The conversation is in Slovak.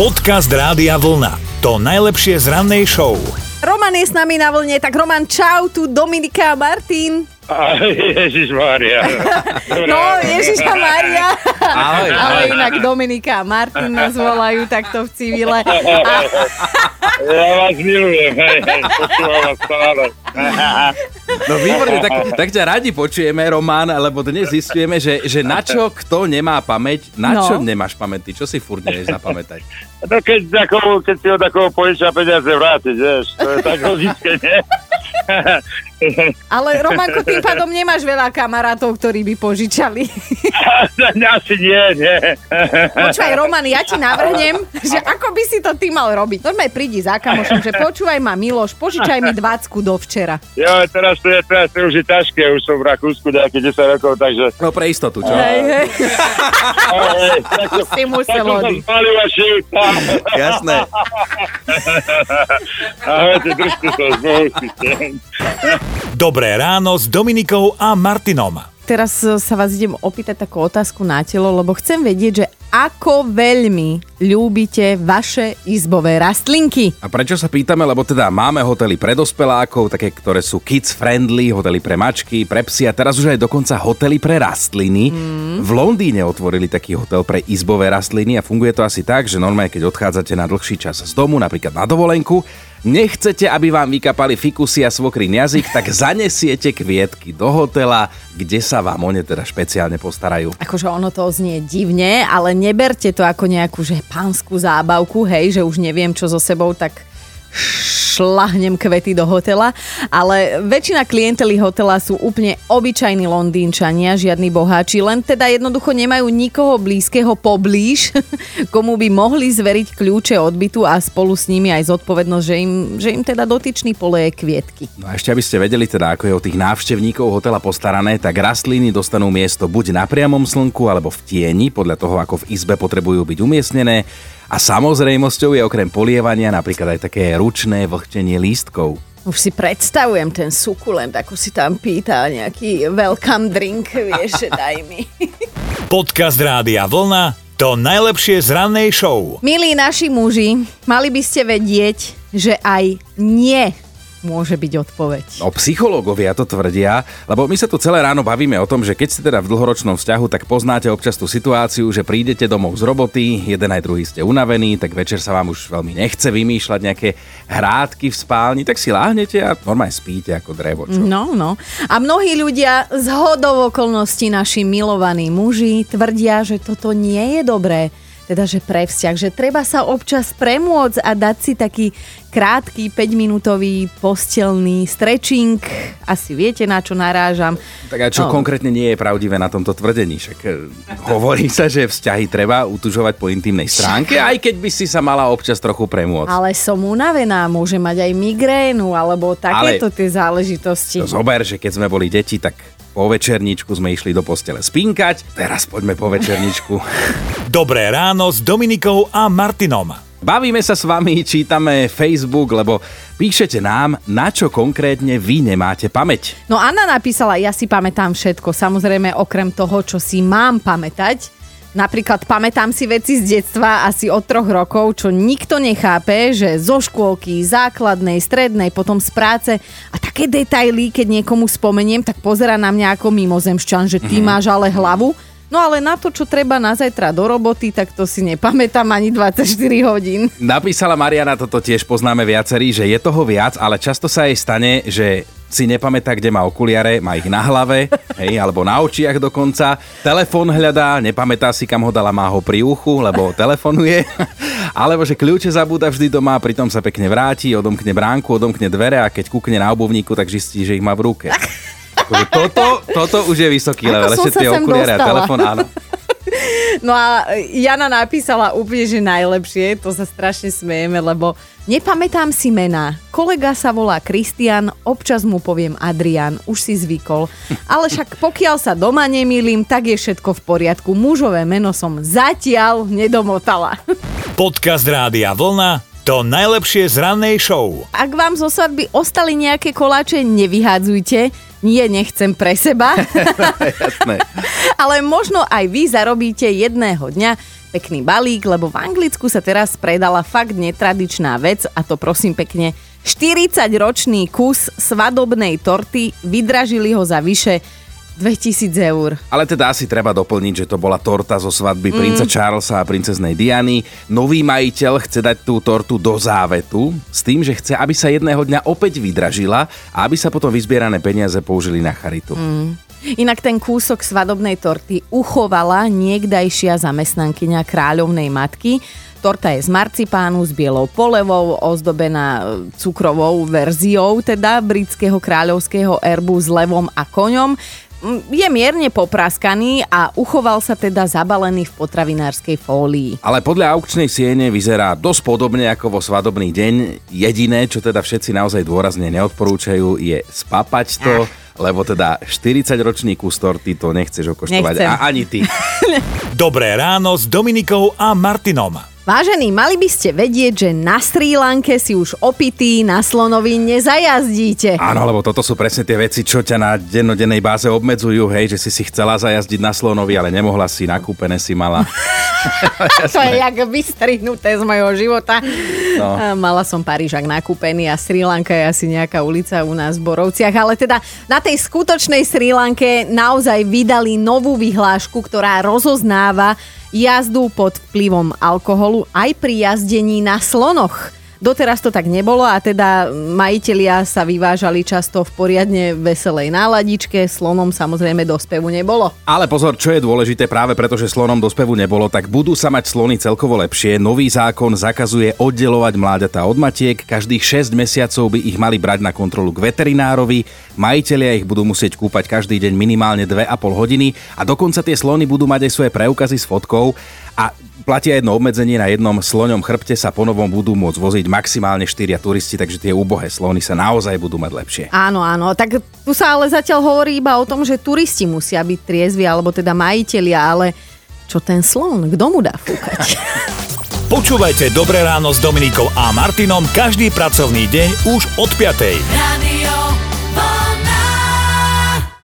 Podcast Rádia Vlna. To najlepšie z rannej show. Roman je s nami na vlne, tak Roman, čau, tu Dominika a Martin. Ježiš Mária. No, Ježiša Maria. Ahoj, Ale inak Dominika a Martin nás volajú takto v civile. A, Ja vás milujem, hej, hej, počúvam vás stále. No výborne, tak, tak ťa radi počujeme, Román, lebo dnes zistujeme, že, že na čo kto nemá pamäť, na No. čo nemáš pamäť, ty čo si furt nevieš zapamätať. No keď, takovo, keď si od takého požiča peniaze vrátiť, vieš, to je tak logické, nie? ale Romanko, tým pádom nemáš veľa kamarátov, ktorí by požičali. Asi nie, nie. Počúvaj, Roman, ja ti navrhnem, že ako by si to ty mal robiť. Normálne prídi za kamošom, že počúvaj ma, Miloš, požičaj mi 20 do včera. Jo, teraz to je, teraz to už je ťažké, už som v Rakúsku nejaké 10 rokov, takže... No pre istotu, čo? Hej, hej. Si musel odísť. Jasné. Ahojte, držte sa, znovu si Dobré ráno s Dominikou a Martinom. Teraz e, sa vás idem opýtať takú otázku na telo, lebo chcem vedieť, že ako veľmi ľúbite vaše izbové rastlinky. A prečo sa pýtame? Lebo teda máme hotely pre dospelákov, také, ktoré sú kids friendly, hotely pre mačky, pre psy a teraz už aj dokonca hotely pre rastliny. Mm. V Londýne otvorili taký hotel pre izbové rastliny a funguje to asi tak, že normálne, keď odchádzate na dlhší čas z domu, napríklad na dovolenku, nechcete, aby vám vykapali fikusy a svokrín jazyk, tak zanesiete kvietky do hotela, kde sa vám o ne teda špeciálne postarajú. Akože ono to znie divne, ale neberte to ako nejakú že pánsku zábavku, hej, že už neviem čo so sebou, tak šlahnem kvety do hotela, ale väčšina klientely hotela sú úplne obyčajní Londýnčania, žiadni boháči, len teda jednoducho nemajú nikoho blízkeho poblíž, komu by mohli zveriť kľúče od bytu a spolu s nimi aj zodpovednosť, že im, že im teda dotyčný poleje kvietky. No a ešte aby ste vedeli teda, ako je o tých návštevníkov hotela postarané, tak rastliny dostanú miesto buď na priamom slnku alebo v tieni, podľa toho, ako v izbe potrebujú byť umiestnené. A samozrejmosťou je okrem polievania napríklad aj také ručné vlhtenie lístkov. Už si predstavujem ten sukulent, ako si tam pýta nejaký welcome drink, vieš, že daj mi. Podcast Rádia Vlna. To najlepšie z rannej show. Milí naši muži, mali by ste vedieť, že aj nie môže byť odpoveď. No psychológovia to tvrdia, lebo my sa tu celé ráno bavíme o tom, že keď ste teda v dlhoročnom vzťahu, tak poznáte občas tú situáciu, že prídete domov z roboty, jeden aj druhý ste unavení, tak večer sa vám už veľmi nechce vymýšľať nejaké hrádky v spálni, tak si láhnete a normálne spíte ako drevo. Čo? No, no. A mnohí ľudia z hodov okolností, naši milovaní muži, tvrdia, že toto nie je dobré. Teda, že pre vzťah, že treba sa občas premôcť a dať si taký krátky 5-minútový postelný stretching. Asi viete, na čo narážam. Tak a čo No. konkrétne nie je pravdivé na tomto tvrdení? Však e, hovorí sa, že vzťahy treba utužovať po intimnej stránke, aj keď by si sa mala občas trochu premôcť. Ale som unavená, môže mať aj migrénu, alebo takéto tie záležitosti. To zober, že keď sme boli deti, tak po večerničku sme išli do postele spinkať, teraz poďme po večerničku. Dobré ráno s Dominikou a Martinom. Bavíme sa s vami, čítame Facebook, lebo píšete nám, na čo konkrétne vy nemáte pamäť. No Anna napísala, ja si pamätám všetko, samozrejme okrem toho, čo si mám pamätať. Napríklad pamätám si veci z detstva asi od troch rokov, čo nikto nechápe, že zo škôlky, základnej, strednej, potom z práce a také detaily, keď niekomu spomeniem, tak pozera na mňa ako mimozemšťan, že ty máš ale hlavu. No ale na to, čo treba na zajtra do roboty, tak to si nepamätám ani 24 hodín. Napísala Mariana, toto tiež poznáme viacerí, že je toho viac, ale často sa jej stane, že si nepamätá, kde má okuliare, má ich na hlave, hej, alebo na očiach dokonca. Telefón hľadá, nepamätá si, kam ho dala, má ho pri uchu, lebo telefonuje. Alebo že kľúče zabúda vždy doma, pritom sa pekne vráti, odomkne bránku, odomkne dvere a keď kúkne na obuvníku, tak zistí, že ich má v ruke. Akože toto, toto už je vysoký level, ešte tie okuliare a telefón, áno. No a Jana napísala úplne, že najlepšie, to sa strašne smejeme, lebo nepamätám si mená. Kolega sa volá Kristian, občas mu poviem Adrian, už si zvykol. Ale však pokiaľ sa doma nemýlim, tak je všetko v poriadku. Mužové meno som zatiaľ nedomotala. Podcast Rádia Vlna. To najlepšie z rannej show. Ak vám zo svadby ostali nejaké koláče, nevyhádzujte. Nie, nechcem pre seba. Jasné. Ale možno aj vy zarobíte jedného dňa pekný balík, lebo v Anglicku sa teraz predala fakt netradičná vec a to prosím pekne 40-ročný kus svadobnej torty, vydražili ho za vyše 2000 eur. Ale teda asi treba doplniť, že to bola torta zo svadby mm. princa Charlesa a princeznej Diany. Nový majiteľ chce dať tú tortu do závetu s tým, že chce, aby sa jedného dňa opäť vydražila a aby sa potom vyzbierané peniaze použili na charitu. Mm. Inak ten kúsok svadobnej torty uchovala niekdajšia zamestnankyňa kráľovnej matky. Torta je z marcipánu s bielou polevou, ozdobená e, cukrovou verziou teda britského kráľovského erbu s levom a koňom je mierne popraskaný a uchoval sa teda zabalený v potravinárskej fólii. Ale podľa aukčnej siene vyzerá dosť podobne ako vo svadobný deň. Jediné, čo teda všetci naozaj dôrazne neodporúčajú, je spapať to, Ach. lebo teda 40-ročný kus torty to nechceš okoštovať. A ani ty. Dobré ráno s Dominikou a Martinom. Vážení, mali by ste vedieť, že na Sri Lanke si už opitý na slonovi nezajazdíte. Áno, lebo toto sú presne tie veci, čo ťa na dennodennej báze obmedzujú, hej, že si si chcela zajazdiť na slonovi, ale nemohla si, nakúpené si mala. to je jak vystrihnuté z mojho života. No. Mala som Parížak nakúpený a Sri Lanka je asi nejaká ulica u nás v Borovciach, ale teda na tej skutočnej Sri Lanke naozaj vydali novú vyhlášku, ktorá rozoznáva jazdu pod vplyvom alkoholu aj pri jazdení na slonoch. Doteraz to tak nebolo a teda majitelia sa vyvážali často v poriadne veselej náladičke, slonom samozrejme do spevu nebolo. Ale pozor, čo je dôležité práve preto, že slonom do spevu nebolo, tak budú sa mať slony celkovo lepšie. Nový zákon zakazuje oddelovať mláďatá od matiek, každých 6 mesiacov by ich mali brať na kontrolu k veterinárovi, majitelia ich budú musieť kúpať každý deň minimálne 2,5 hodiny a dokonca tie slony budú mať aj svoje preukazy s fotkou a platia jedno obmedzenie, na jednom sloňom chrbte sa ponovom budú môcť voziť maximálne 4 turisti, takže tie úbohé slony sa naozaj budú mať lepšie. Áno, áno, tak tu sa ale zatiaľ hovorí iba o tom, že turisti musia byť triezvi, alebo teda majiteľia, ale čo ten slon, kto mu dá fúkať? Počúvajte Dobré ráno s Dominikou a Martinom každý pracovný deň už od 5. Radio.